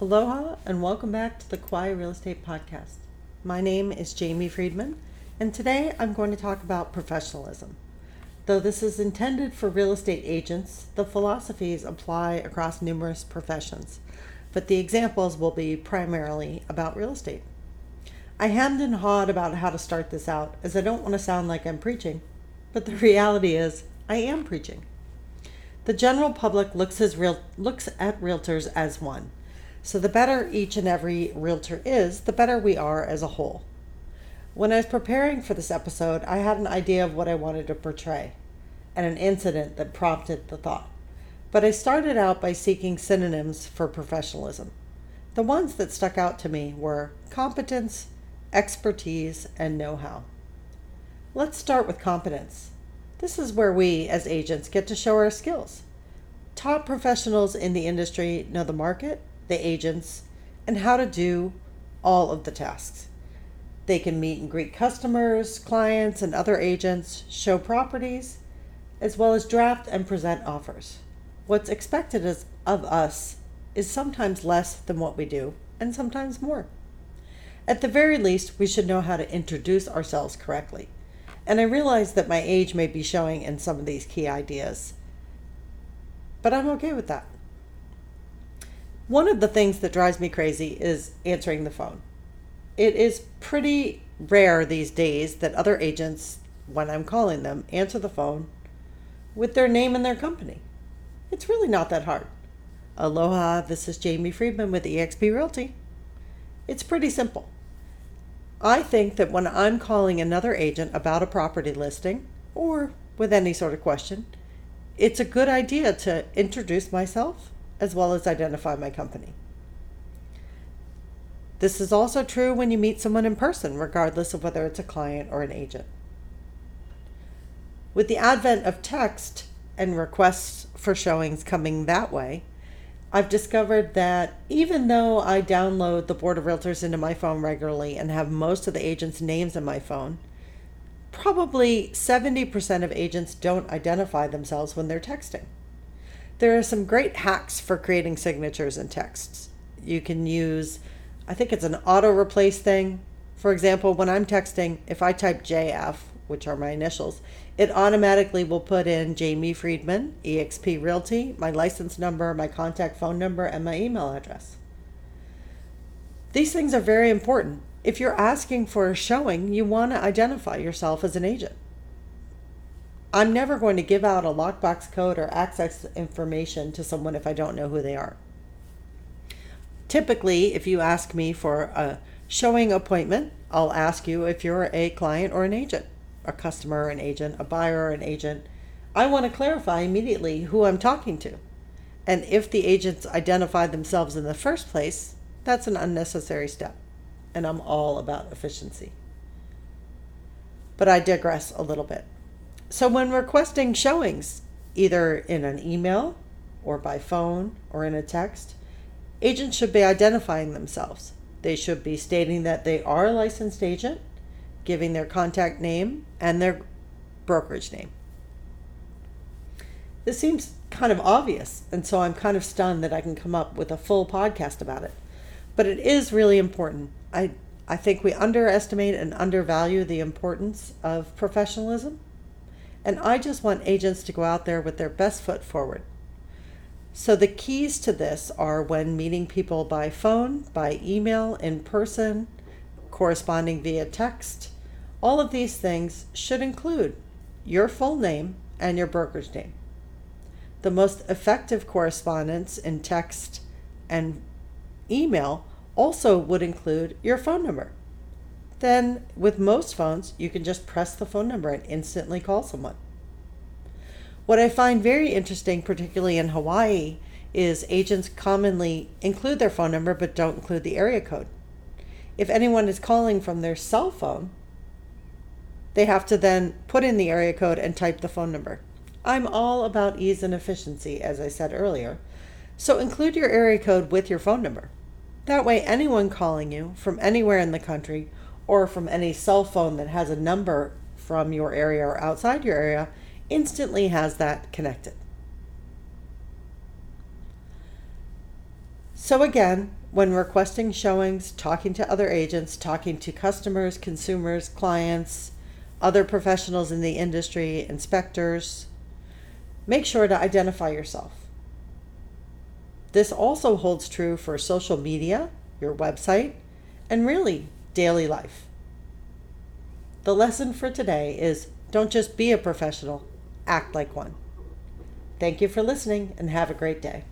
Aloha and welcome back to the Kauai Real Estate Podcast. My name is Jamie Friedman, and today I'm going to talk about professionalism. Though this is intended for real estate agents, the philosophies apply across numerous professions, but the examples will be primarily about real estate. I hemmed and hawed about how to start this out as I don't want to sound like I'm preaching, but the reality is I am preaching. The general public looks, real, looks at realtors as one. So the better each and every realtor is, the better we are as a whole. When I was preparing for this episode, I had an idea of what I wanted to portray and an incident that prompted the thought. But I started out by seeking synonyms for professionalism. The ones that stuck out to me were competence, expertise, and know how. Let's start with competence. This is where we, as agents, get to show our skills. Top professionals in the industry know the market, the agents, and how to do all of the tasks. They can meet and greet customers, clients, and other agents, show properties, as well as draft and present offers. What's expected of us is sometimes less than what we do, and sometimes more. At the very least, we should know how to introduce ourselves correctly. And I realize that my age may be showing in some of these key ideas. But I'm okay with that. One of the things that drives me crazy is answering the phone. It is pretty rare these days that other agents, when I'm calling them, answer the phone with their name and their company. It's really not that hard. Aloha, this is Jamie Friedman with eXp Realty. It's pretty simple. I think that when I'm calling another agent about a property listing or with any sort of question, it's a good idea to introduce myself as well as identify my company. This is also true when you meet someone in person, regardless of whether it's a client or an agent. With the advent of text and requests for showings coming that way, I've discovered that even though I download the Board of Realtors into my phone regularly and have most of the agents' names in my phone, probably 70% of agents don't identify themselves when they're texting. There are some great hacks for creating signatures in texts. You can use, I think it's an auto replace thing. For example, when I'm texting, if I type JF, which are my initials, it automatically will put in Jamie Friedman, eXp Realty, my license number, my contact phone number, and my email address. These things are very important. If you're asking for a showing, you want to identify yourself as an agent. I'm never going to give out a lockbox code or access information to someone if I don't know who they are. Typically, if you ask me for a showing appointment, I'll ask you if you're a client or an agent a customer an agent, a buyer or an agent, I want to clarify immediately who I'm talking to. And if the agents identify themselves in the first place, that's an unnecessary step. And I'm all about efficiency. But I digress a little bit. So, when requesting showings, either in an email or by phone or in a text, agents should be identifying themselves. They should be stating that they are a licensed agent giving their contact name and their brokerage name. This seems kind of obvious, and so I'm kind of stunned that I can come up with a full podcast about it. But it is really important. I I think we underestimate and undervalue the importance of professionalism. And I just want agents to go out there with their best foot forward. So the keys to this are when meeting people by phone, by email, in person, corresponding via text, all of these things should include your full name and your broker's name. The most effective correspondence in text and email also would include your phone number. Then, with most phones, you can just press the phone number and instantly call someone. What I find very interesting, particularly in Hawaii, is agents commonly include their phone number but don't include the area code. If anyone is calling from their cell phone, they have to then put in the area code and type the phone number. I'm all about ease and efficiency, as I said earlier. So include your area code with your phone number. That way, anyone calling you from anywhere in the country or from any cell phone that has a number from your area or outside your area instantly has that connected. So, again, when requesting showings, talking to other agents, talking to customers, consumers, clients, other professionals in the industry, inspectors, make sure to identify yourself. This also holds true for social media, your website, and really daily life. The lesson for today is don't just be a professional, act like one. Thank you for listening and have a great day.